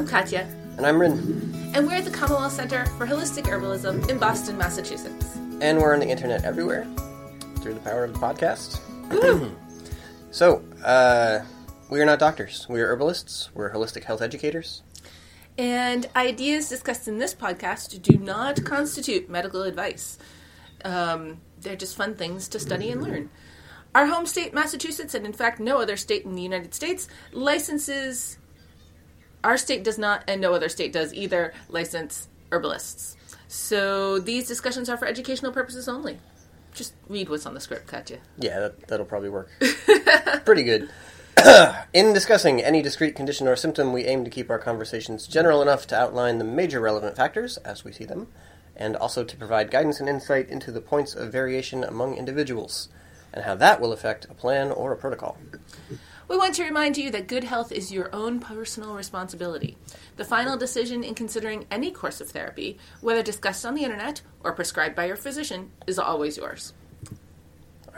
I'm Katja, And I'm Ryn. and we're at the Commonwealth Center for Holistic Herbalism in Boston, Massachusetts. And we're on the internet everywhere through the power of the podcast. so, uh, we are not doctors. We are herbalists. We're holistic health educators. And ideas discussed in this podcast do not constitute medical advice. Um, they're just fun things to study and learn. Our home state, Massachusetts, and in fact no other state in the United States, licenses. Our state does not, and no other state does either, license herbalists. So these discussions are for educational purposes only. Just read what's on the script, Katja. Yeah, that, that'll probably work. Pretty good. In discussing any discrete condition or symptom, we aim to keep our conversations general enough to outline the major relevant factors as we see them, and also to provide guidance and insight into the points of variation among individuals, and how that will affect a plan or a protocol. We want to remind you that good health is your own personal responsibility. The final decision in considering any course of therapy, whether discussed on the internet or prescribed by your physician, is always yours.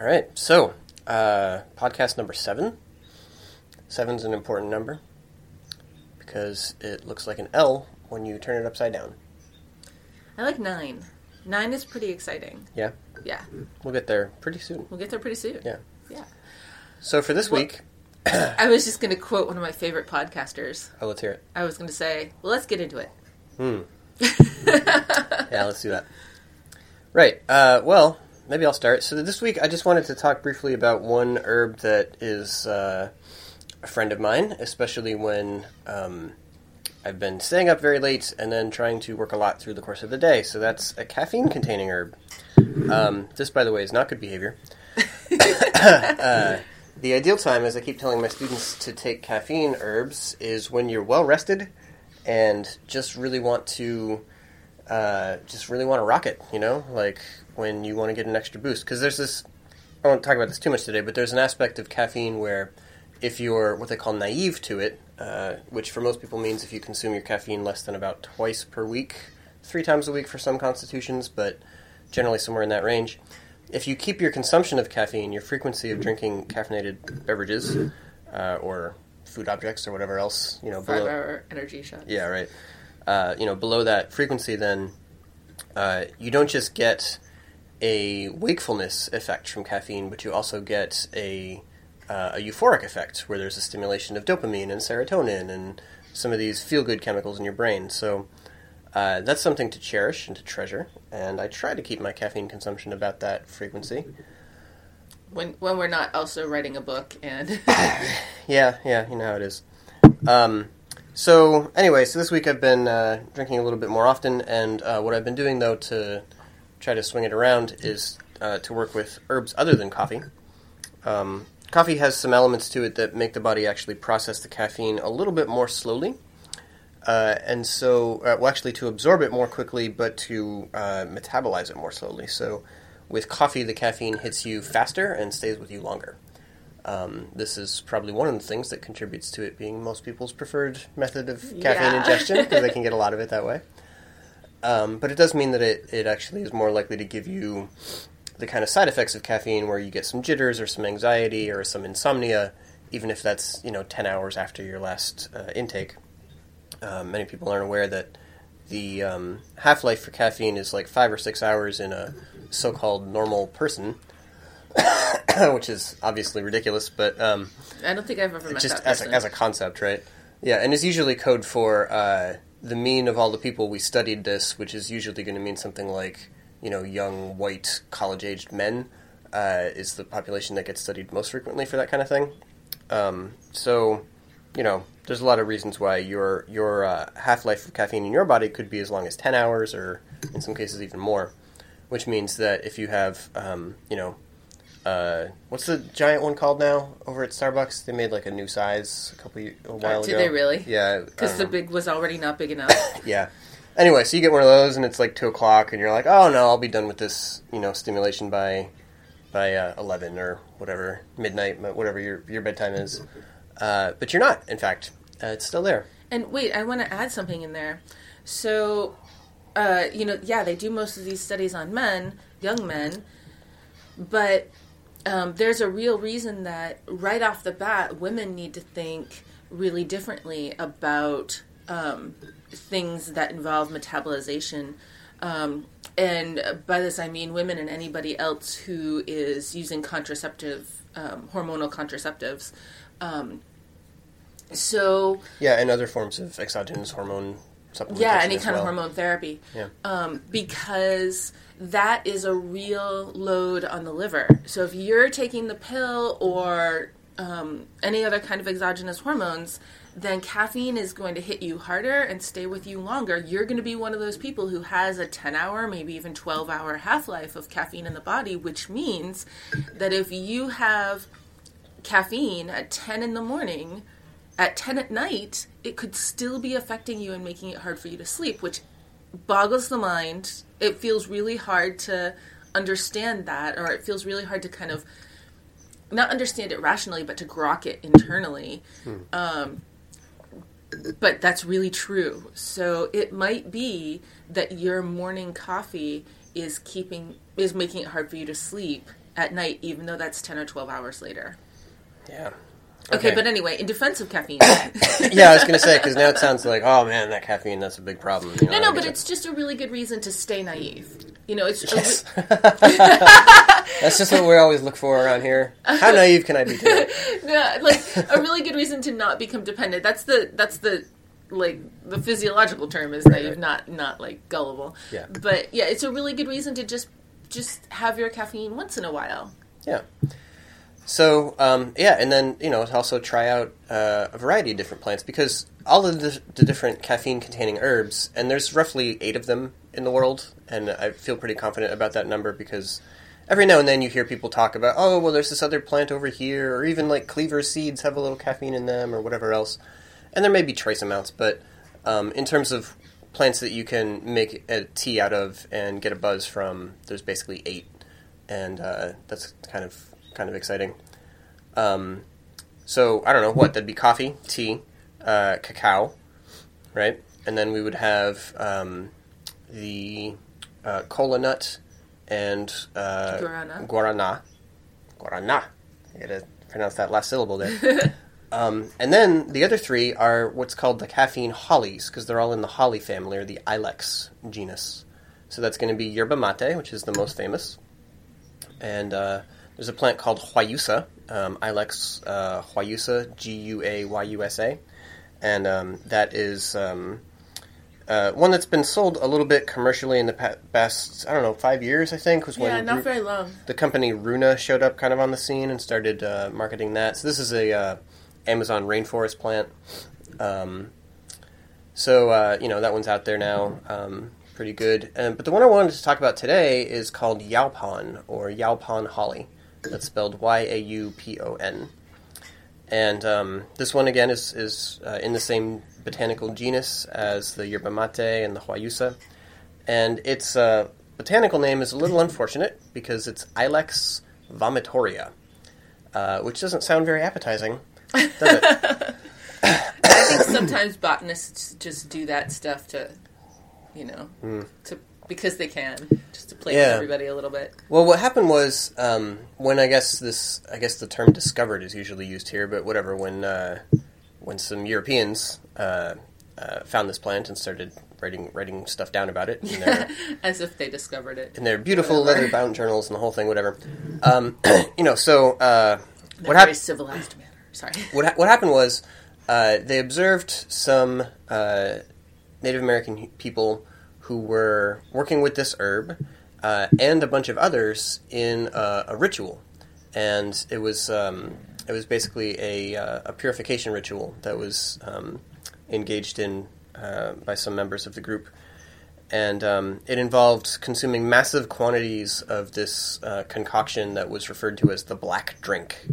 All right, so uh, podcast number seven. Seven's an important number because it looks like an L when you turn it upside down. I like nine. Nine is pretty exciting. Yeah, Yeah, we'll get there pretty soon. we'll get there pretty soon. Yeah. Yeah. So for this What- week, I was just going to quote one of my favorite podcasters. oh, let's hear it. I was going to say, well, let's get into it. Hmm. yeah, let's do that. Right. Uh, well, maybe I'll start. So this week, I just wanted to talk briefly about one herb that is uh, a friend of mine, especially when um, I've been staying up very late and then trying to work a lot through the course of the day. So that's a caffeine-containing herb. Um, this, by the way, is not good behavior. uh, the ideal time, as I keep telling my students to take caffeine herbs, is when you're well rested and just really want to uh, just really want to rock it, you know, like when you want to get an extra boost. Because there's this, I won't talk about this too much today, but there's an aspect of caffeine where if you're what they call naive to it, uh, which for most people means if you consume your caffeine less than about twice per week, three times a week for some constitutions, but generally somewhere in that range. If you keep your consumption of caffeine, your frequency of drinking caffeinated beverages uh, or food objects or whatever else, you know, Five below, hour energy shot. yeah, right. Uh, you know, below that frequency, then uh, you don't just get a wakefulness effect from caffeine, but you also get a uh, a euphoric effect where there's a stimulation of dopamine and serotonin and some of these feel good chemicals in your brain. So uh, that's something to cherish and to treasure. And I try to keep my caffeine consumption about that frequency. When, when we're not also writing a book and. Yeah, yeah, you know how it is. Um, so anyway, so this week I've been uh, drinking a little bit more often, and uh, what I've been doing though to try to swing it around is uh, to work with herbs other than coffee. Um, coffee has some elements to it that make the body actually process the caffeine a little bit more slowly, uh, and so uh, well, actually to absorb it more quickly, but to uh, metabolize it more slowly. So with coffee, the caffeine hits you faster and stays with you longer. Um, this is probably one of the things that contributes to it being most people's preferred method of caffeine Yeah. ingestion because they can get a lot of it that way. Um, but it does mean that it, it actually is more likely to give you the kind of side effects of caffeine where you get some jitters or some anxiety or some insomnia, even if that's you know ten hours after your last uh, intake. Um, many people aren't aware that the um, half life for caffeine is like five or six hours in a so-called normal person, which is obviously ridiculous, but um, I don't think I've ever met just that as a, as a concept, right? Yeah, and it's usually code for uh, the mean of all the people we studied this, which is usually going to mean something like you know young white college aged men uh, is the population that gets studied most frequently for that kind of thing. Um, so you know, there's a lot of reasons why your your uh, half life of caffeine in your body could be as long as ten hours, or in some cases even more. Which means that if you have, um, you know, uh, what's the giant one called now over at Starbucks? They made like a new size a couple a while Uh, did ago. they really? Yeah, Because the big was already not big enough. yeah. Anyway, so you get one of those, and it's like two o'clock, and you're like, oh no, I'll be done with this, you know, stimulation by by uh, eleven or whatever midnight, whatever your your bedtime is. Uh, but you're not. In fact, uh, it's still there. And wait, I want to add something in there. So, uh, you know, yeah, they do most of these studies on men, young men, but um, there's a real reason that right off the bat, women need to think really differently about um, things that involve metabolization. Um, and by this I mean women and anybody else who is using contraceptive, um, hormonal contraceptives. Um, so Yeah, and other forms of exogenous hormone supplementation. yeah, any kind well. of hormone therapy. Yeah. Um, because that is a real load on the liver. So if you're taking the pill or um, any other kind of exogenous hormones, then caffeine is going to hit you harder and stay with you longer. You're going to be one of those people who has a 10 hour, maybe even 12 hour half life of caffeine in the body, which means that if you have caffeine at 10 in the morning, at 10 at night, it could still be affecting you and making it hard for you to sleep, which boggles the mind. It feels really hard to understand that, or it feels really hard to kind of not understand it rationally, but to grok it internally. Um, but that's really true. So it might be that your morning coffee is keeping is making it hard for you to sleep at night, even though that's ten or twelve hours later. Yeah. Okay, but anyway, in defense of caffeine, yeah, I was going to say because now it sounds like, oh man, that caffeine that's a big problem. You know, no, no, but it. it's just a really good reason to stay naive. You know, it's Yes. that's just what we always look for around here. How naive can I be today? yeah, like a really good reason to not become dependent. That's the that's the like the physiological term is naive, right. not not like gullible. Yeah. But yeah, it's a really good reason to just just have your caffeine once in a while. Yeah. So um, yeah, and then you know also try out uh, a variety of different plants because all of the, the different caffeine-containing herbs, and there's roughly eight of them in the world, and I feel pretty confident about that number because every now and then you hear people talk about, oh well, there's this other plant over here, or even like cleaver seeds have a little caffeine in them, or whatever else, and there may be trace amounts, but um, in terms of plants that you can make a tea out of and get a buzz from, there's basically eight, and uh, that's kind of kind of exciting. Um, so I don't know what that'd be: coffee, tea, uh, cacao, right? And then we would have um, the uh, cola nut and uh, Guarana. guarana. Guarana. I gotta pronounce that last syllable there. um, and then the other three are what's called the caffeine hollies because they're all in the holly family or the ilex genus. So that's going to be yerba mate, which is the most famous, and uh, there's a plant called Guayusa, um, Ilex uh, Guayusa, G U A Y U S A, and um, that is um, uh, one that's been sold a little bit commercially in the pa- past, I don't know, five years, I think, was Yeah, when not Ru- very long. the company Runa showed up kind of on the scene and started uh, marketing that. So this is a uh, Amazon rainforest plant. Um, so uh, you know that one's out there now, um, pretty good. Um, but the one I wanted to talk about today is called Yaupon or Yaupon holly. That's spelled Y A U P O N. And um, this one again is is uh, in the same botanical genus as the yerba mate and the Guayusa, and its uh, botanical name is a little unfortunate because it's Ilex vomitoria, uh, which doesn't sound very appetizing, does it? I think sometimes botanists just do that stuff to, you know, to because they can, just to play with Hmm. Everybody a little bit. Well, what happened was um, when I guess this, I guess the term "discovered" is usually used here, but whatever. When uh, when some Europeans uh, uh, found this plant and started writing writing stuff down about it in their As if they discovered it. in their beautiful Whatever. leather bound journals and the whole thing, whatever. Um, you know, so uh, In what a happened? civilized manner. Sorry. What, ha- what happened was uh, they observed some uh, Native American people who were working with this herb uh, and a bunch of others in uh, a ritual, and it was um, it was basically a, uh, a purification ritual that was um, engaged in uh, by some members of the group. And um, it involved consuming massive quantities of this uh, concoction that was referred to as the black drink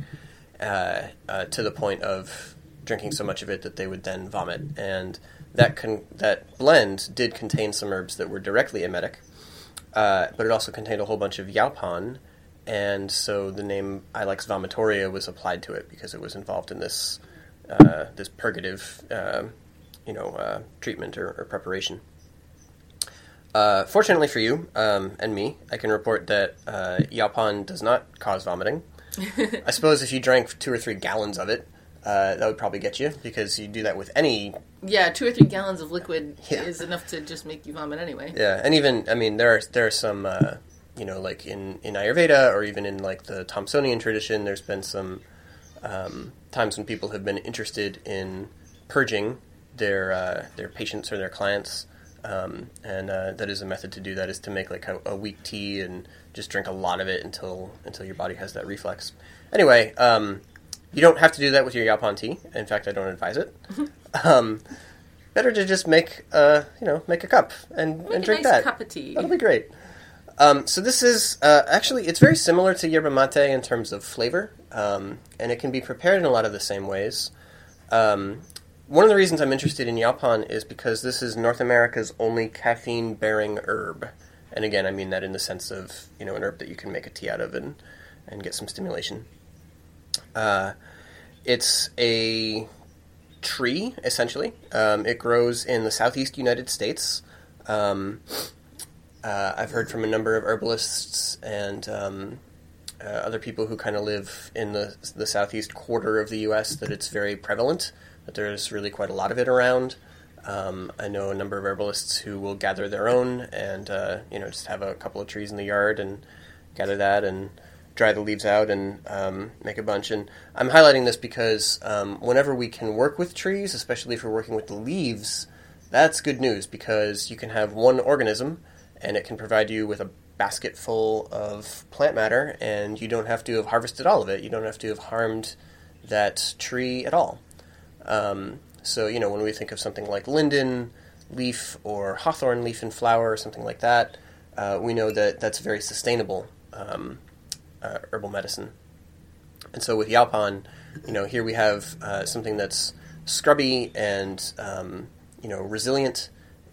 uh, uh, to the point of drinking so much of it that they would then vomit. And that con- that blend did contain some herbs that were directly emetic, uh, but it also contained a whole bunch of yaupon, and so the name Ilex vomitoria was applied to it because it was involved in this uh, this purgative, uh, you know, uh, treatment or, or preparation. Uh, fortunately for you um, and me, I can report that uh, yaupon does not cause vomiting. I suppose if you drank two or three gallons of it, uh, that would probably get you because you do that with any. Yeah, two or three gallons of liquid Yeah. is enough to just make you vomit anyway. Yeah, and even I mean there are there are some uh, you know like in in Ayurveda or even in like the Thomsonian tradition. There's been some um, times when people have been interested in purging their uh, their patients or their clients. Um, and uh, that is a method to do that is to make like a, a weak tea and just drink a lot of it until until your body has that reflex. Anyway, um, you don't have to do that with your Yaupon tea. In fact, I don't advise it. um, better to just make uh, you know make a cup and, Make and a drink nice that. cup of tea. That'll be great. Um, so this is uh, actually it's very similar to yerba mate in terms of flavor, um, and it can be prepared in a lot of the same ways. Um, one of the reasons I'm interested in yaupon is because this is North America's only caffeine-bearing herb, and again, I mean that in the sense of you know an herb that you can make a tea out of and and get some stimulation. Uh, it's a tree essentially. Um, it grows in the southeast United States. Um, uh, I've heard from a number of herbalists and um, uh, other people who kind of live in the the southeast quarter of the U.S. that it's very prevalent. That there's really quite a lot of it around. Um, I know a number of herbalists who will gather their own and uh, you know just have a couple of trees in the yard and gather that and dry the leaves out and um, make a bunch. And I'm highlighting this because um, whenever we can work with trees, especially if we're working with the leaves, that's good news because you can have one organism and it can provide you with a basket full of plant matter and you don't have to have harvested all of it. You don't have to have harmed that tree at all. Um, so, you know, when we think of something like linden leaf or hawthorn leaf and flower or something like that, uh, we know that that's very sustainable um, uh, herbal medicine. And so with Yaupon, you know, here we have uh, something that's scrubby and, um, you know, resilient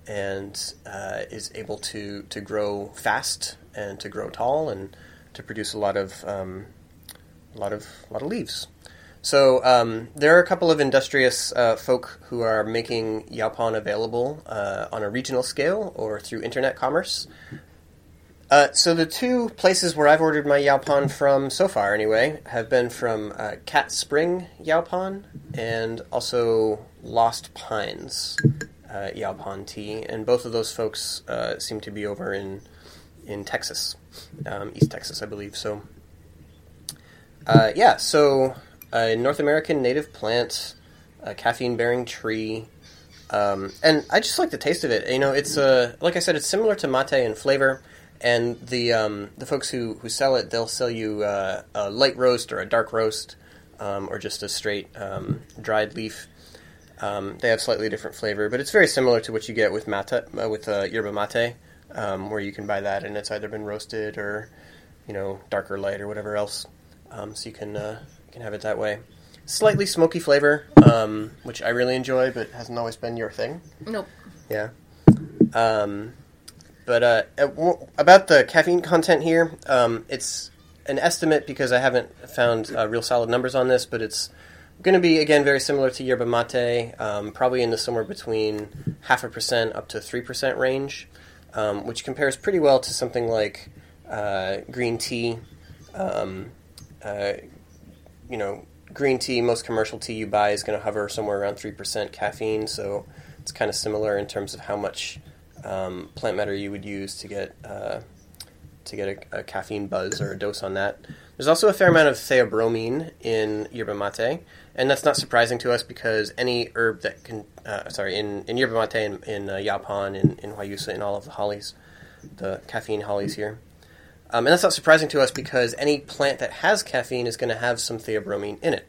and uh, is able to, to grow fast and to grow tall and to produce a lot of um, a lot of a lot of leaves. So um, there are a couple of industrious uh, folk who are making Yaupon available uh, on a regional scale or through internet commerce. Uh, so the two places where I've ordered my Yaupon from so far, anyway, have been from uh, Cat Spring Yaupon and also Lost Pines uh, Yaupon tea, and both of those folks uh, seem to be over in in Texas, um, East Texas, I believe. So, uh, yeah, so a North American native plant, a caffeine-bearing tree. Um, and I just like the taste of it. You know, it's uh, like I said, it's similar to mate in flavor. And the um, the folks who, who sell it, they'll sell you uh, a light roast or a dark roast, um, or just a straight um, dried leaf. Um, they have slightly different flavor, but it's very similar to what you get with mate uh, with uh, yerba mate, um, where you can buy that and it's either been roasted or you know dark or light or whatever else. Um, so you can uh, you can have it that way. Slightly smoky flavor, um, which I really enjoy, but hasn't always been your thing. Nope. Yeah. But uh, about the caffeine content here, um, it's an estimate because I haven't found uh, real solid numbers on this, but it's going to be again very similar to yerba mate, um, probably in the somewhere between half a percent up to three percent range, um, which compares pretty well to something like uh, green tea. Um, uh, you know, green tea, most commercial tea you buy is going to hover somewhere around three percent caffeine, so it's kind of similar in terms of how much um, plant matter you would use to get uh, to get a, a caffeine buzz or a dose on that. There's also a fair amount of theobromine in yerba mate, and that's not surprising to us because any herb that can, uh, sorry, in, in yerba mate, in, in uh, yaupon, in, in guayusa, in all of the hollies, the caffeine hollies here. Um, and that's not surprising to us because any plant that has caffeine is going to have some theobromine in it.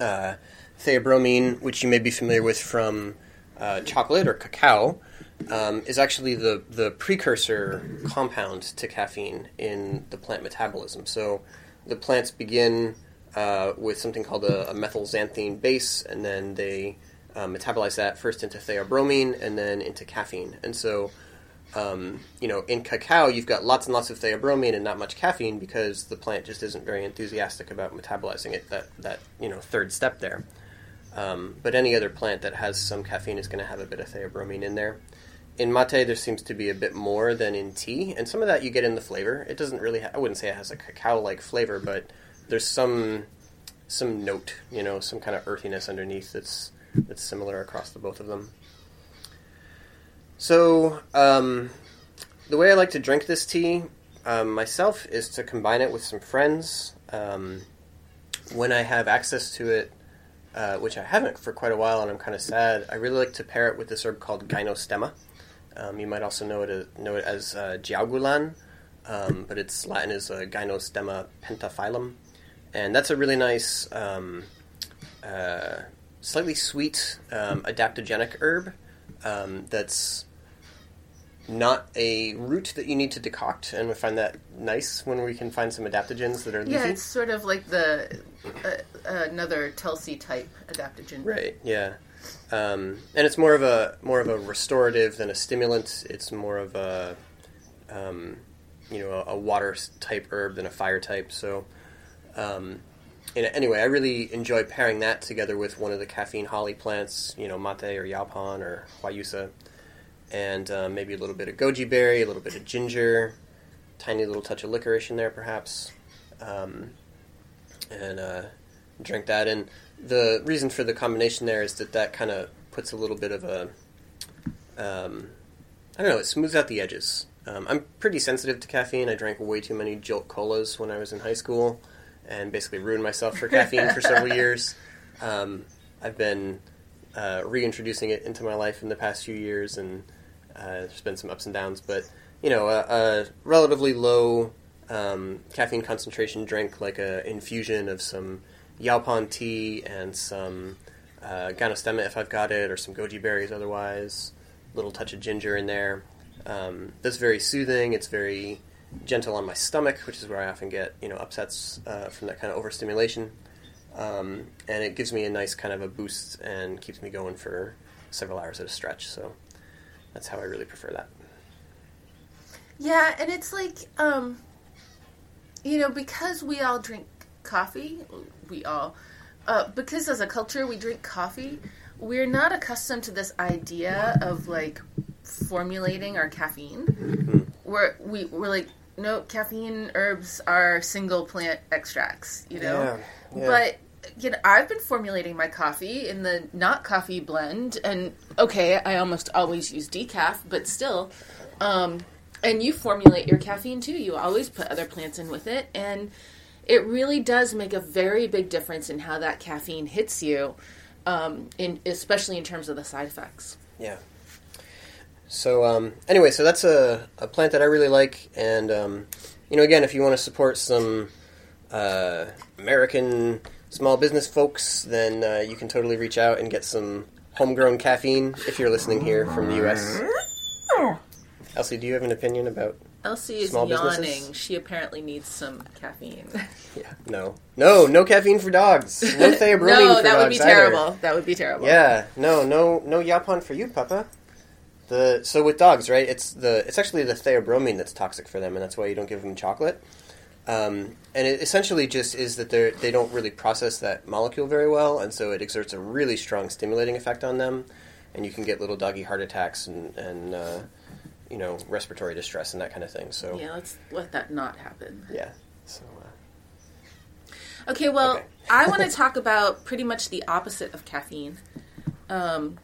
Uh, theobromine, which you may be familiar with from uh, chocolate or cacao, um, is actually the, the precursor compound to caffeine in the plant metabolism. So the plants begin uh, with something called a, a methylxanthine base, and then they uh, metabolize that first into theobromine and then into caffeine. And so, um, you know, in cacao, you've got lots and lots of theobromine and not much caffeine because the plant just isn't very enthusiastic about metabolizing it. That that you know third step there. Um, but any other plant that has some caffeine is going to have a bit of theobromine in there. In mate, there seems to be a bit more than in tea, and some of that you get in the flavor. It doesn't really, ha- I wouldn't say it has a cacao like flavor, but there's some some note, you know, some kind of earthiness underneath that's that's similar across the both of them. So, um, the way I like to drink this tea um, myself is to combine it with some friends. Um, when I have access to it, uh, which I haven't for quite a while, and I'm kind of sad, I really like to pair it with this herb called Gynostemma. Um, you might also know it as, know it as uh, Jiaogulan, um, but its Latin is uh, Gynostemma pentaphyllum, and that's a really nice, um, uh, slightly sweet um, adaptogenic herb um, that's not a root that you need to decoct, and we find that nice when we can find some adaptogens that are leafy. Yeah, it's sort of like the uh, another Tulsi type adaptogen. Right. Yeah. Um, and it's more of a more of a restorative than a stimulant. It's more of a um, you know a, a, water type herb than a fire type. So um, anyway, I really enjoy pairing that together with one of the caffeine holly plants. You know, mate or yaupon or guayusa and uh, maybe a little bit of goji berry, a little bit of ginger, tiny little touch of licorice in there, perhaps, um, and uh, drink that. And the reason for the combination there is that that kind of puts a little bit of a, um, I don't know, it smooths out the edges. Um, I'm pretty sensitive to caffeine. I drank way too many Jolt Colas when I was in high school, and basically ruined myself for caffeine for several years. Um, I've been uh, reintroducing it into my life in the past few years, and uh, there's been some ups and downs, but you know, a, a relatively low um, caffeine concentration drink like an infusion of some yaupon tea and some uh, Gynostemma if I've got it, or some goji berries otherwise. A little touch of ginger in there. Um, that's very soothing. It's very gentle on my stomach, which is where I often get you know upsets uh, from that kind of overstimulation. Um, and it gives me a nice kind of a boost and keeps me going for several hours at a stretch. So that's how I really prefer that. Yeah, and it's like, um, you know, because we all drink coffee, we all, uh, because as a culture we drink coffee, we're not accustomed to this idea of like formulating our caffeine. Mm-hmm. We're we, we're like, no, caffeine herbs are single plant extracts, you know. Yeah, yeah. But you know, I've been formulating my coffee in the not coffee blend, and okay, I almost always use decaf, but still. Um, and you formulate your caffeine too. You always put other plants in with it, and it really does make a very big difference in how that caffeine hits you, um, in especially in terms of the side effects. Yeah. So um, anyway, so that's a, a plant that I really like, and um, you know, again, if you want to support some uh, American small business folks, then uh, you can totally reach out and get some homegrown caffeine if you're listening here from the U.S. Elsie, do you have an opinion about Elsie is small yawning. Businesses? She apparently needs some caffeine. yeah, no, no, no caffeine for dogs. No theobromine no, for that would be either. terrible. That would be terrible. Yeah, no, no, no yaupon for you, Papa. The so with dogs, right? It's the it's actually the theobromine that's toxic for them, and that's why you don't give them chocolate. Um, and it essentially just is that they they don't really process that molecule very well, and so it exerts a really strong stimulating effect on them, and you can get little doggy heart attacks and and uh, you know respiratory distress and that kind of thing. So yeah, let's let that not happen. Yeah. So. Uh, okay, well, okay. I want to talk about pretty much the opposite of caffeine. Um,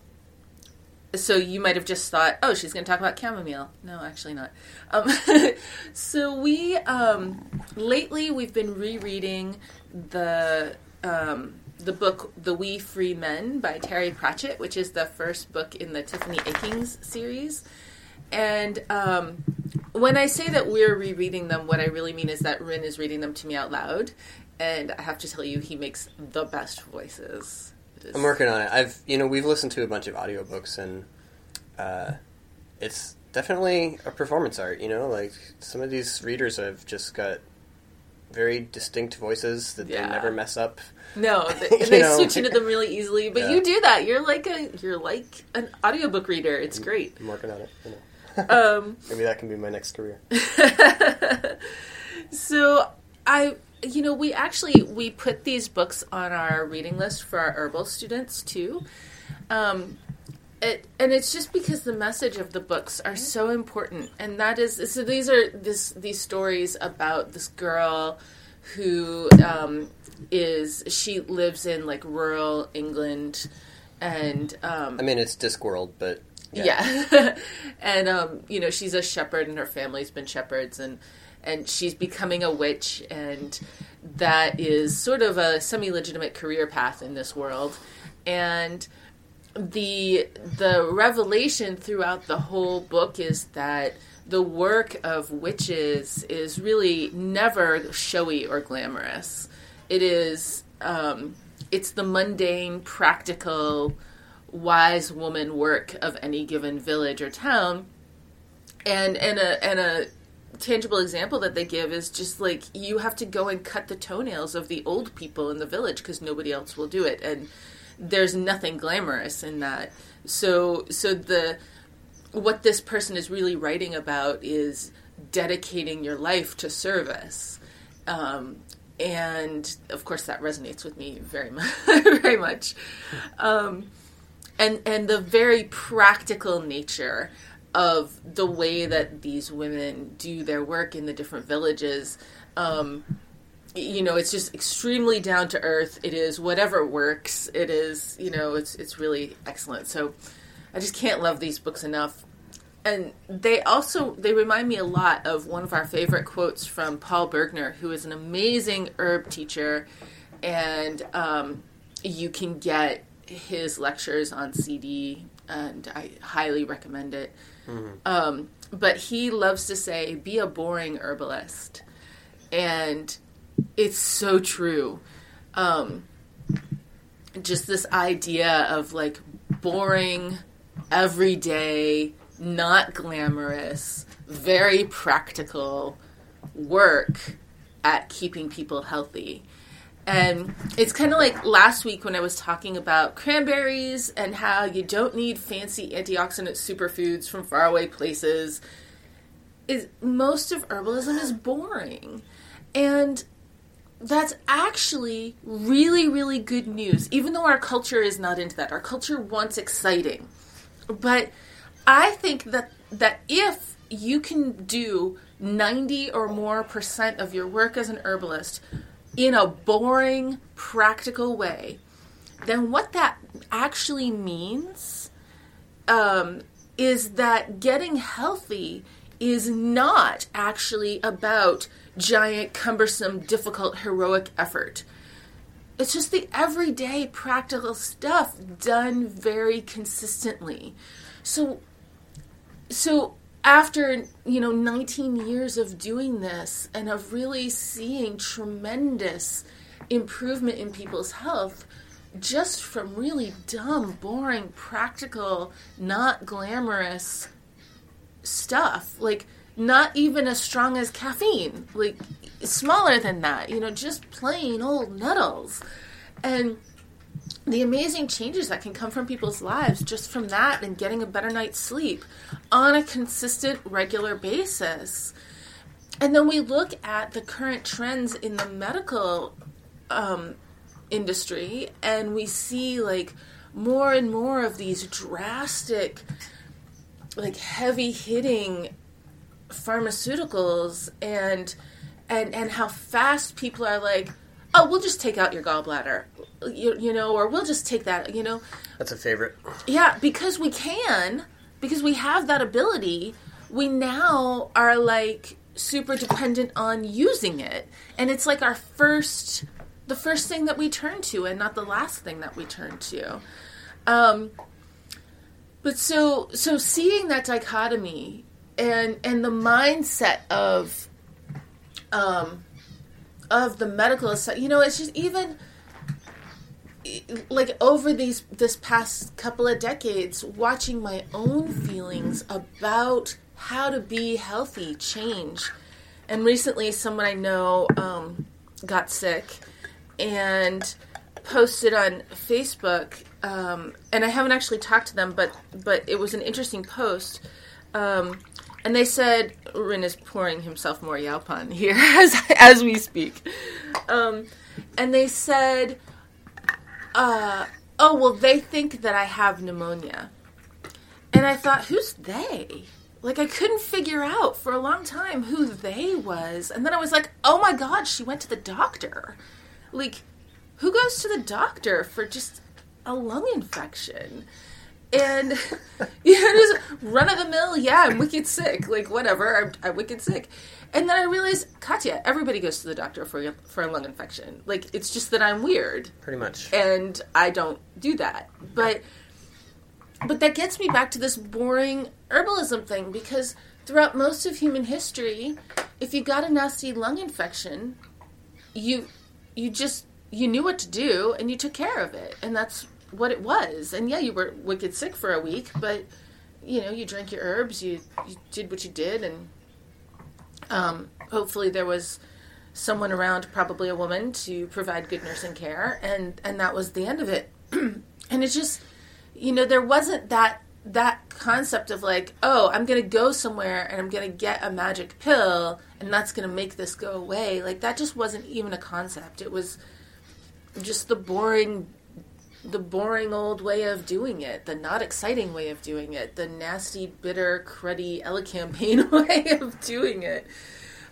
so you might have just thought, oh, she's going to talk about chamomile. No, actually not. Um, so we um, lately we've been rereading the um, the book "The Wee Free Men" by Terry Pratchett, which is the first book in the Tiffany Aching's series. And um, when I say that we're rereading them, what I really mean is that Ryn is reading them to me out loud, and I have to tell you, he makes the best voices. I'm working on it. I've you know we've listened to a bunch of audiobooks and uh, it's definitely a performance art. You know, like some of these readers have just got very distinct voices that yeah. they never mess up. No, they, they switch into them really easily. But yeah. you do that. You're like a you're like an audiobook reader. It's great. I'm working on it. You know. um, Maybe that can be my next career. so I you know, we actually we put these books on our reading list for our herbal students too. Um, it, and it's just because the message of the books are so important, and that is so. These are this these stories about this girl who um, is she lives in like rural England, and um, I mean, it's Discworld, but yeah, yeah. and um, you know she's a shepherd, and her family's been shepherds, and and she's becoming a witch, and that is sort of a semi-legitimate career path in this world, and the the revelation throughout the whole book is that the work of witches is really never showy or glamorous. It is um, it's the mundane, practical, wise woman work of any given village or town. And and a and a tangible example that they give is just like you have to go and cut the toenails of the old people in the village because nobody else will do it and there's nothing glamorous in that so so the what this person is really writing about is dedicating your life to service. Um, and of course, that resonates with me very much. very much. Um, and and the very practical nature of the way that these women do their work in the different villages. Um, you know, it's just extremely down to earth. It is whatever works. It is, you know, it's it's really excellent. So I just can't love these books enough. And they also they remind me a lot of one of our favorite quotes from Paul Bergner, who is an amazing herb teacher, and um, you can get his lectures on CD, and I highly recommend it. Mm-hmm. Um, but he loves to say, "Be a boring herbalist," and it's so true. Um, just this idea of like boring everyday, not glamorous, very practical work at keeping people healthy. And it's kind of like last week when I was talking about cranberries and how you don't need fancy antioxidant superfoods from faraway places. Is most of herbalism is boring. And that's actually really, really good news, even though our culture is not into that. Our culture wants exciting. But I think that that if you can do 90 or more percent of your work as an herbalist in a boring, practical way, then what that actually means um, is that getting healthy is not actually about giant, cumbersome, difficult, heroic effort. It's just the everyday practical stuff done very consistently. So so after, you know, 19 years of doing this and of really seeing tremendous improvement in people's health just from really dumb, boring, practical, not glamorous stuff. Like not even as strong as caffeine. Like smaller than that, you know, just plain old nettles. And the amazing changes that can come from people's lives just from that and getting a better night's sleep on a consistent, regular basis. And then we look at the current trends in the medical um, industry and we see like more and more of these drastic, like heavy hitting pharmaceuticals and and and how fast people are like oh we'll just take out your gallbladder. You, you know or we'll just take that you know. That's a favorite. Yeah because we can because we have that ability we now are like super dependent on using it. And it's like our first the first thing that we turn to and not the last thing that we turn to. Um but so so seeing that dichotomy and and the mindset of um of the medical you know it's just even like over these this past couple of decades watching my own feelings about how to be healthy change. And recently someone i know um, got sick and posted on facebook um, and i haven't actually talked to them but but it was an interesting post um, and they said Ryn is pouring himself more Yaupon here as as we speak. Um, and they said, uh, "Oh well, they think that I have pneumonia." And I thought, who's they? like I couldn't figure out for a long time who they was. And then I was like, "Oh my god, she went to the doctor." Like who goes to the doctor for just a lung infection? And you know, just run of the mill, yeah, I'm wicked sick. Like whatever, I'm, I'm wicked sick. And then I realized, Katja, everybody goes to the doctor for for a lung infection. Like it's just that I'm weird, Pretty much. and I don't do that. But but that gets me back to this boring herbalism thing because throughout most of human history, if you got a nasty lung infection, you you just you knew what to do and you took care of it, and that's what it was. And yeah, you were wicked sick for a week, but you know you drank your herbs, you you did what you did, and um, hopefully there was someone around, probably a woman, to provide good nursing care, and and that was the end of it. and it's just, you know, there wasn't that that concept of like, oh, I'm gonna go somewhere and I'm gonna get a magic pill, and that's gonna make this go away. Like that just wasn't even a concept. It was just the boring the boring old way of doing it, the not exciting way of doing it, the nasty, bitter, cruddy elecampane way of doing it.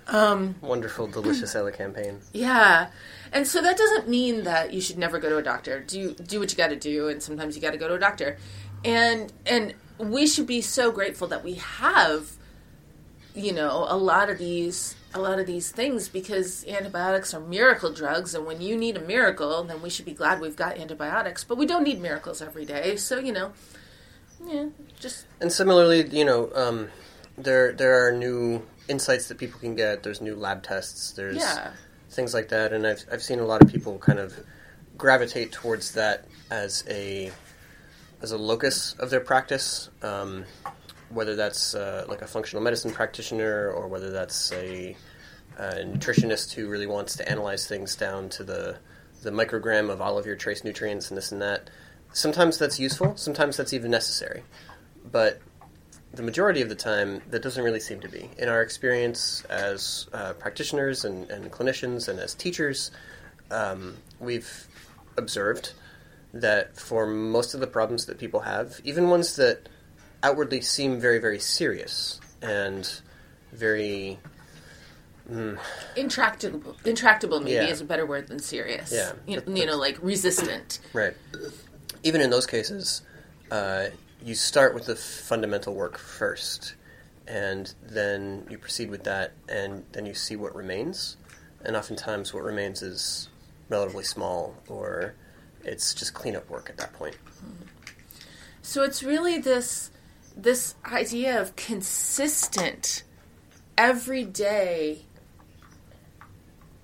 Um, Wonderful, delicious elecampane. Yeah. And so that doesn't mean that you should never go to a doctor. Do do what you got to do and sometimes you got to go to a doctor. And and we should be so grateful that we have you know a lot of these a lot of these things because antibiotics are miracle drugs and when you need a miracle then we should be glad we've got antibiotics but we don't need miracles every day so you know yeah just And similarly, you know, um, there there are new insights that people can get. There's new lab tests. There's yeah things like that, and I've I've seen a lot of people kind of gravitate towards that as a as a locus of their practice. Um, whether that's uh, like a functional medicine practitioner or whether that's a, a nutritionist who really wants to analyze things down to the the microgram of all of your trace nutrients and this and that. Sometimes that's useful. Sometimes that's even necessary, but the majority of the time, that doesn't really seem to be. In our experience as uh, practitioners and, and clinicians and as teachers, um, we've observed that for most of the problems that people have, even ones that outwardly seem very, very serious and very intractable intractable maybe Yeah. is a better word than serious Yeah. you, you know like resistant right, even in those cases, uh, you start with the fundamental work first, and then you proceed with that, and then you see what remains. And oftentimes, what remains is relatively small, or it's just cleanup work at that point. So it's really this this idea of consistent everyday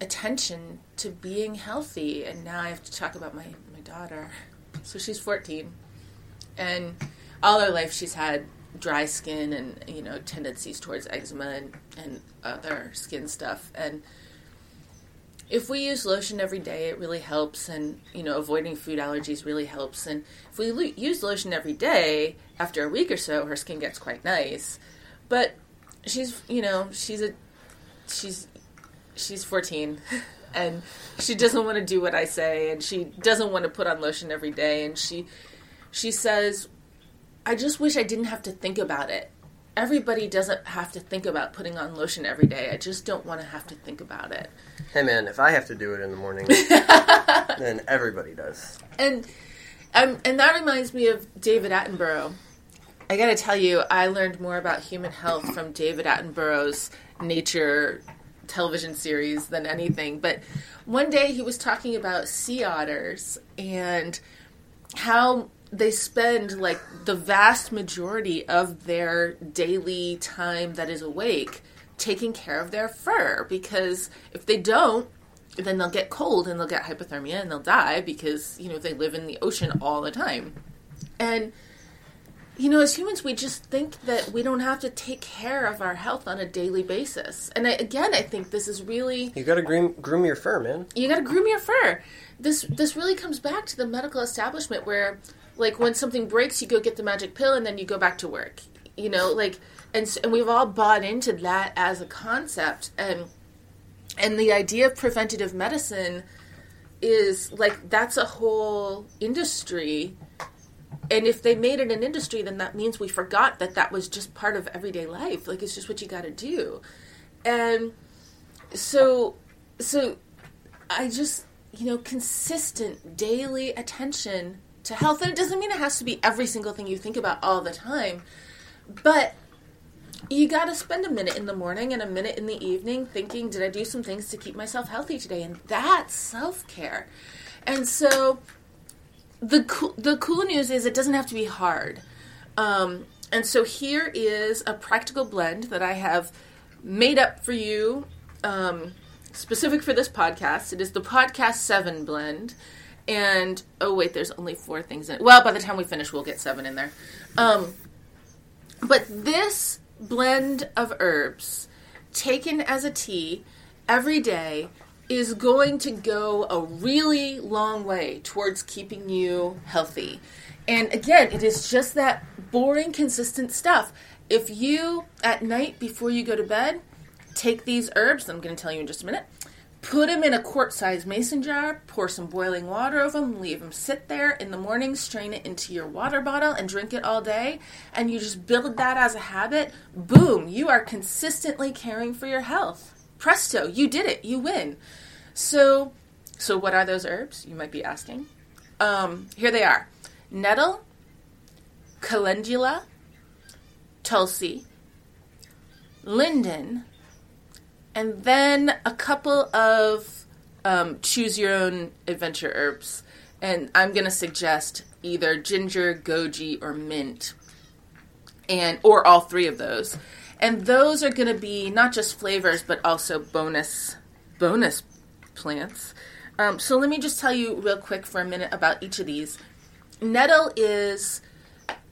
attention to being healthy. And now I have to talk about my my daughter. So she's 14 and all her life she's had dry skin and you know tendencies towards eczema and, and other skin stuff. And if we use lotion every day, it really helps, and you know, avoiding food allergies really helps. And if we lo- use lotion every day, after a week or so, her skin gets quite nice. But she's, you know, she's a, she's, she's fourteen, and she doesn't want to do what I say, and she doesn't want to put on lotion every day, and she, she says, I just wish I didn't have to think about it. Everybody doesn't have to think about putting on lotion every day. I just don't want to have to think about it. Hey man, if I have to do it in the morning, then everybody does. And um, and that reminds me of David Attenborough. I got to tell you, I learned more about human health from David Attenborough's Nature television series than anything. But one day he was talking about sea otters and how they spend like the vast majority of their daily time that is awake taking care of their fur because if they don't then they'll get cold and they'll get hypothermia and they'll die because you know they live in the ocean all the time and you know as humans we just think that we don't have to take care of our health on a daily basis and I, again i think this is really You got to groom, groom your fur, man. you got to groom your fur. This this really comes back to the medical establishment where, like, when something breaks, you go get the magic pill and then you go back to work. You know, like, and and we've all bought into that as a concept, and and the idea of preventative medicine is like that's a whole industry and if they made it an industry, then that means we forgot that that was just part of everyday life. Like it's just what you got to do, and so so I just you know consistent daily attention to health, and it doesn't mean it has to be every single thing you think about all the time, but you got to spend a minute in the morning and a minute in the evening thinking, did I do some things to keep myself healthy today? And that's self care. And so the co- the cool news is it doesn't have to be hard. Um, and so here is a practical blend that I have made up for you, um, specific for this podcast. It is the podcast seven blend. And oh wait, there's only four things in it. Well, by the time we finish, we'll get seven in there. Um, but this blend of herbs, taken as a tea every day, is going to go a really long way towards keeping you healthy. And again, it is just that boring, consistent stuff. If you, at night before you go to bed, take these herbs, I'm going to tell you in just a minute, put them in a quart sized mason jar, pour some boiling water over them, leave them sit there. In the morning, strain it into your water bottle and drink it all day. And you just build that as a habit. Boom, you are consistently caring for your health. Presto, you did it. You win. So, so what are those herbs? You might be asking. Um, here they are: nettle, calendula, tulsi, linden, and then a couple of um, choose your own adventure herbs. And I'm going to suggest either ginger, goji, or mint, and or all three of those. And those are going to be not just flavors, but also bonus bonus plants. Um, so let me just tell you real quick for a minute about each of these. Nettle is,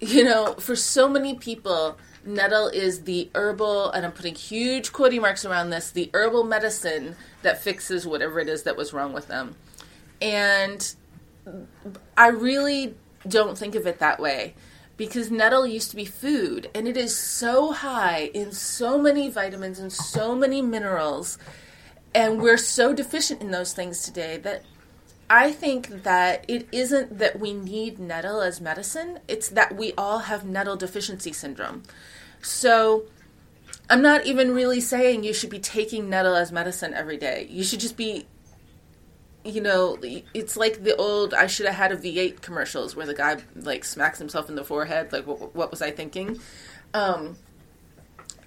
you know, for so many people, nettle is the herbal, and I'm putting huge quoting marks around this, the herbal medicine that fixes whatever it is that was wrong with them. And I really don't think of it that way because nettle used to be food and it is so high in so many vitamins and so many minerals and we're so deficient in those things today that I think that it isn't that we need nettle as medicine, it's that we all have nettle deficiency syndrome. So I'm not even really saying you should be taking nettle as medicine every day. You should just be you know, it's like the old I should have had a V8 commercials where the guy like smacks himself in the forehead like what, what was I thinking? Um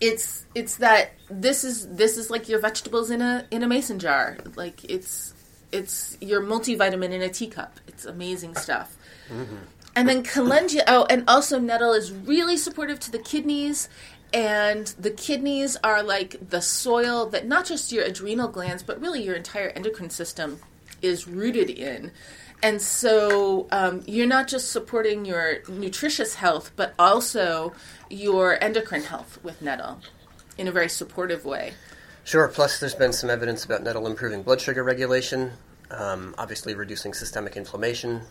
it's it's that this is this is like your vegetables in a in a mason jar. Like it's it's your multivitamin in a teacup. It's amazing stuff. Mm-hmm. And then calendula. Oh, and also nettle is really supportive to the kidneys. And the kidneys are like the soil that not just your adrenal glands, but really your entire endocrine system is rooted in. And so um, you're not just supporting your nutritious health, but also your endocrine health with nettle in a very supportive way. Sure. Plus, there's been some evidence about nettle improving blood sugar regulation, um, obviously reducing systemic inflammation.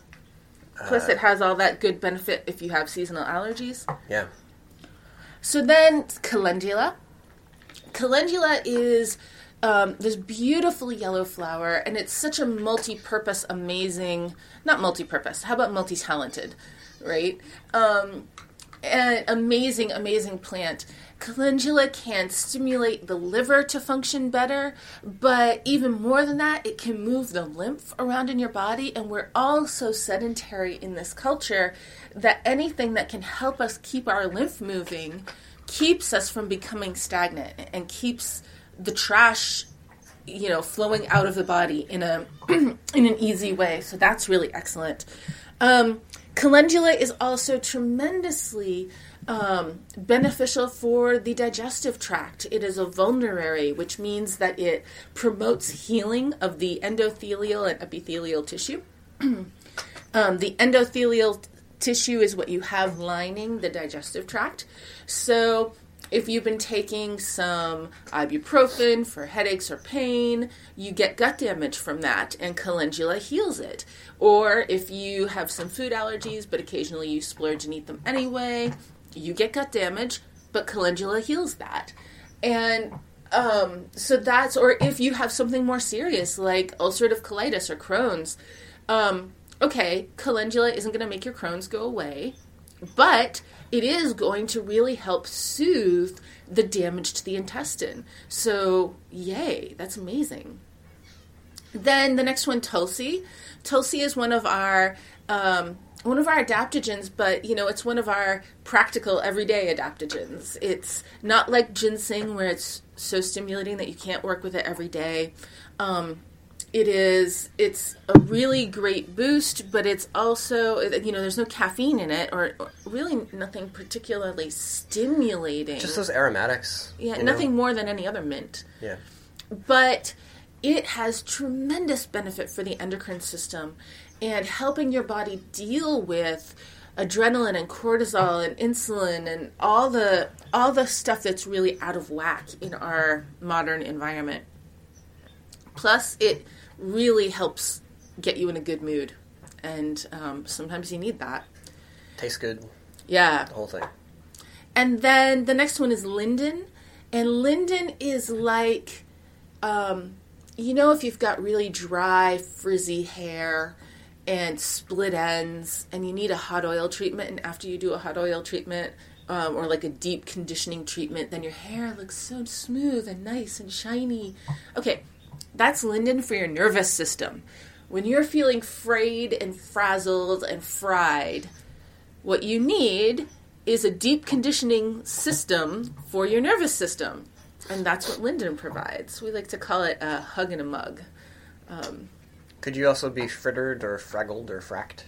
Plus, uh, it has all that good benefit if you have seasonal allergies. Yeah. So then, calendula. Calendula is um, this beautiful yellow flower, and it's such a multi-purpose, amazing. Not multi-purpose. How about multi-talented, right? Um, an amazing, amazing plant. Calendula can stimulate the liver to function better, but even more than that, it can move the lymph around in your body. And we're all so sedentary in this culture that anything that can help us keep our lymph moving keeps us from becoming stagnant and keeps the trash you know flowing out of the body in a in an easy way so that's really excellent um, calendula is also tremendously um, beneficial for the digestive tract. It is a vulnerary, which means that it promotes healing of the endothelial and epithelial tissue. um, the endothelial tissue is what you have lining the digestive tract. So, if you've been taking some ibuprofen for headaches or pain, you get gut damage from that, and calendula heals it. Or if you have some food allergies, but occasionally you splurge and eat them anyway, you get gut damage, but calendula heals that. And um, so that's, or if you have something more serious like ulcerative colitis or Crohn's, um, okay, calendula isn't going to make your Crohn's go away, but it is going to really help soothe the damage to the intestine. So, yay, that's amazing. Then the next one, Tulsi. Tulsi is one of our um, one of our adaptogens, but you know, it's one of our practical everyday adaptogens. It's not like ginseng where it's so stimulating that you can't work with it every day. Um, it is it's a really great boost but it's also you know there's no caffeine in it or, or really nothing particularly stimulating Just those aromatics. yeah nothing know? more than any other mint Yeah. but it has tremendous benefit for the endocrine system and helping your body deal with adrenaline and cortisol and insulin and all the all the stuff that's really out of whack in our modern environment plus it really helps get you in a good mood and um, sometimes you need that Tastes good. yeah The whole thing. and then the next one is linden. And linden is like, um, you know, if you've got really dry, frizzy hair and split ends, and you need a hot oil treatment, and after you do a hot oil treatment, um, or like a deep conditioning treatment, then your hair looks so smooth and nice and shiny. Okay, that's linden for your nervous system. When you're feeling frayed and frazzled and fried, what you need is a deep conditioning system for your nervous system. And that's what Linden provides. We like to call it a hug and a mug. Could you also be frittered or fraggled or fracked?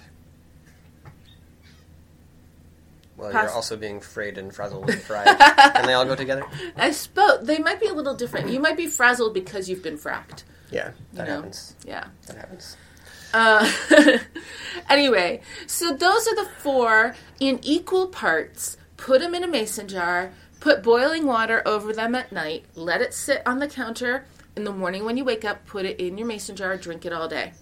Well, Pass. you're also being frayed and frazzled and fried. and they all go together? I suppose they might be a little different. You might be frazzled because you've been fracked. Yeah, that know. happens. Yeah. That happens. Uh, anyway, so those are the four in equal parts. Put them in a mason jar. Put boiling water over them at night. Let it sit on the counter. In the morning when you wake up, put it in your mason jar. Drink it all day.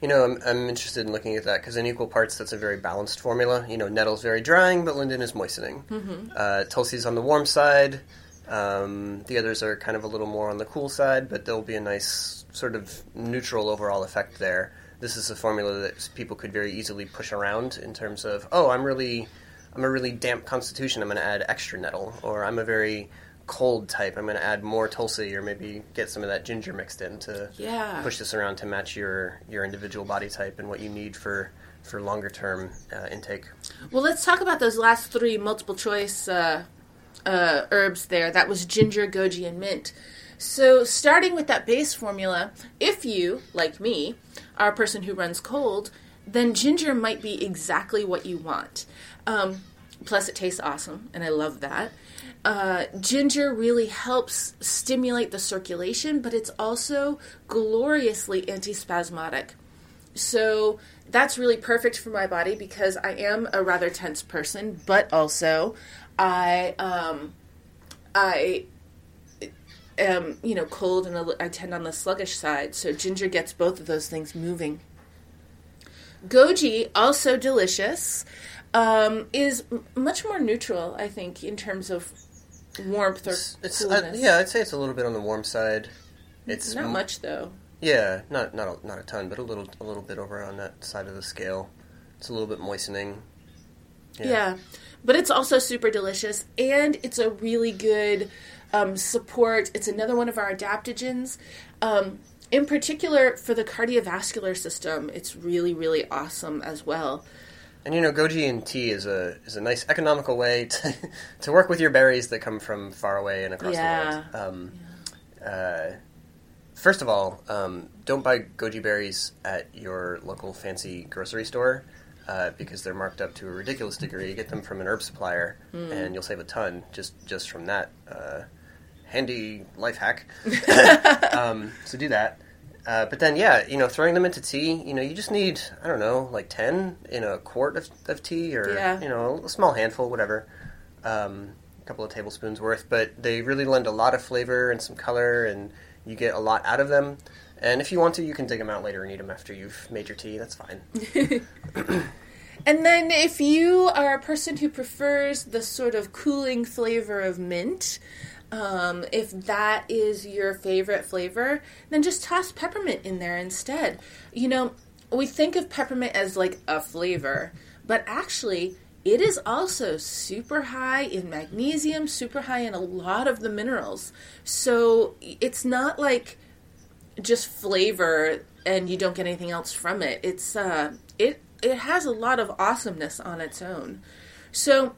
You know, I'm, I'm interested in looking at that because in equal parts, that's a very balanced formula. You know, nettle's very drying, but linden is moistening. Mm-hmm. Uh, Tulsi's on the warm side. Um, the others are kind of a little more on the cool side, but there'll be a nice sort of neutral overall effect there. This is a formula that people could very easily push around in terms of, oh, I'm really, I'm a really damp constitution. I'm going to add extra nettle, or I'm a very cold type. I'm going to add more Tulsi, or maybe get some of that ginger mixed in to Yeah. push this around to match your your individual body type and what you need for for longer term uh, intake. Well, let's talk about those last three multiple choice uh, uh, herbs there. That was ginger, goji, and mint. So, starting with that base formula, if you, like me, are a person who runs cold, then ginger might be exactly what you want. Um, plus, it tastes awesome, and I love that. Uh, ginger really helps stimulate the circulation, but it's also gloriously antispasmodic. So that's really perfect for my body because I am a rather tense person, but also I um, I am you know cold and I tend on the sluggish side. So ginger gets both of those things moving. Goji also delicious. Um, is much more neutral, I think, in terms of warmth or It's, it's coolness. uh, yeah, I'd say it's a little bit on the warm side. It's not m- much though. Yeah, not not a, not a ton, but a little a little bit over on that side of the scale. It's a little bit moistening. Yeah. But it's also super delicious and it's a really good um, support. It's another one of our adaptogens. Um, in particular, for the cardiovascular system, it's really, really awesome as well. And you know, goji and tea is a is a nice economical way to to work with your berries that come from far away and across Yeah. the world. Um, uh, first of all, um, don't buy goji berries at your local fancy grocery store uh, because they're marked up to a ridiculous degree. Get them from an herb supplier, and you'll save a ton just just from that uh, handy life hack. um, so do that. Uh, but then, yeah, you know, throwing them into tea, you know, you just need, I don't know, like 10 in a quart of, of tea or, Yeah. you know, a small handful, whatever. Um, a couple of tablespoons worth. But they really lend a lot of flavor and some color, and you get a lot out of them. And if you want to, you can dig them out later and eat them after you've made your tea. That's fine. And then, if you are a person who prefers the sort of cooling flavor of mint, um, if that is your favorite flavor, then just toss peppermint in there instead. You know, we think of peppermint as like a flavor, but actually, it is also super high in magnesium, super high in a lot of the minerals. So it's not like just flavor and you don't get anything else from it. It's uh, it it has a lot of awesomeness on its own. So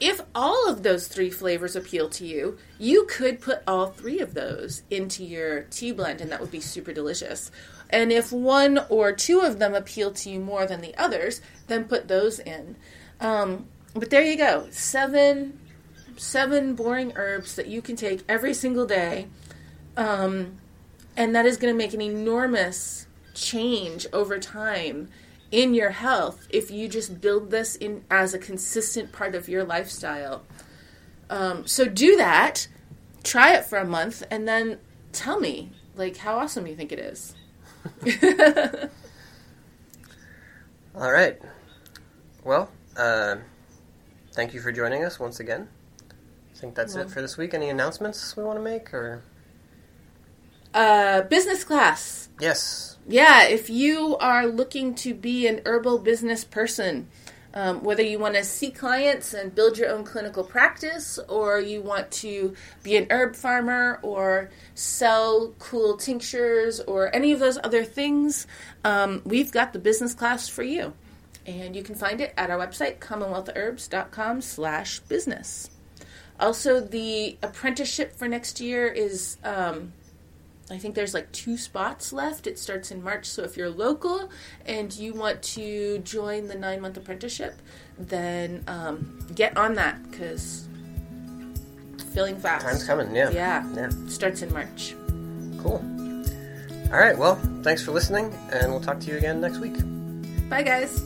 if all of those three flavors appeal to you, you could put all three of those into your tea blend, and that would be super delicious. And if one or two of them appeal to you more than the others, then put those in. Um, but there you go, seven seven boring herbs that you can take every single day, um, and that is going to make an enormous change over time in your health if you just build this in as a consistent part of your lifestyle. Um, so do that, try it for a month, and then tell me like how awesome you think it is. All right. Well, uh, thank you for joining us once again. I think that's well, it for this week. Any announcements we want to make, or uh, business class? Yes, yeah, if you are looking to be an herbal business person, um, whether you want to see clients and build your own clinical practice, or you want to be an herb farmer or sell cool tinctures or any of those other things, um, we've got the business class for you. And you can find it at our website, commonwealthherbs.com slash business. Also, the apprenticeship for next year is um, I think there's like two spots left. It starts in March. So if you're local and you want to join the nine month apprenticeship, then um, get on that because filling fast. Time's coming, yeah. Yeah. Yeah. Starts in March. Cool. All right. Well, thanks for listening, and we'll talk to you again next week. Bye, guys.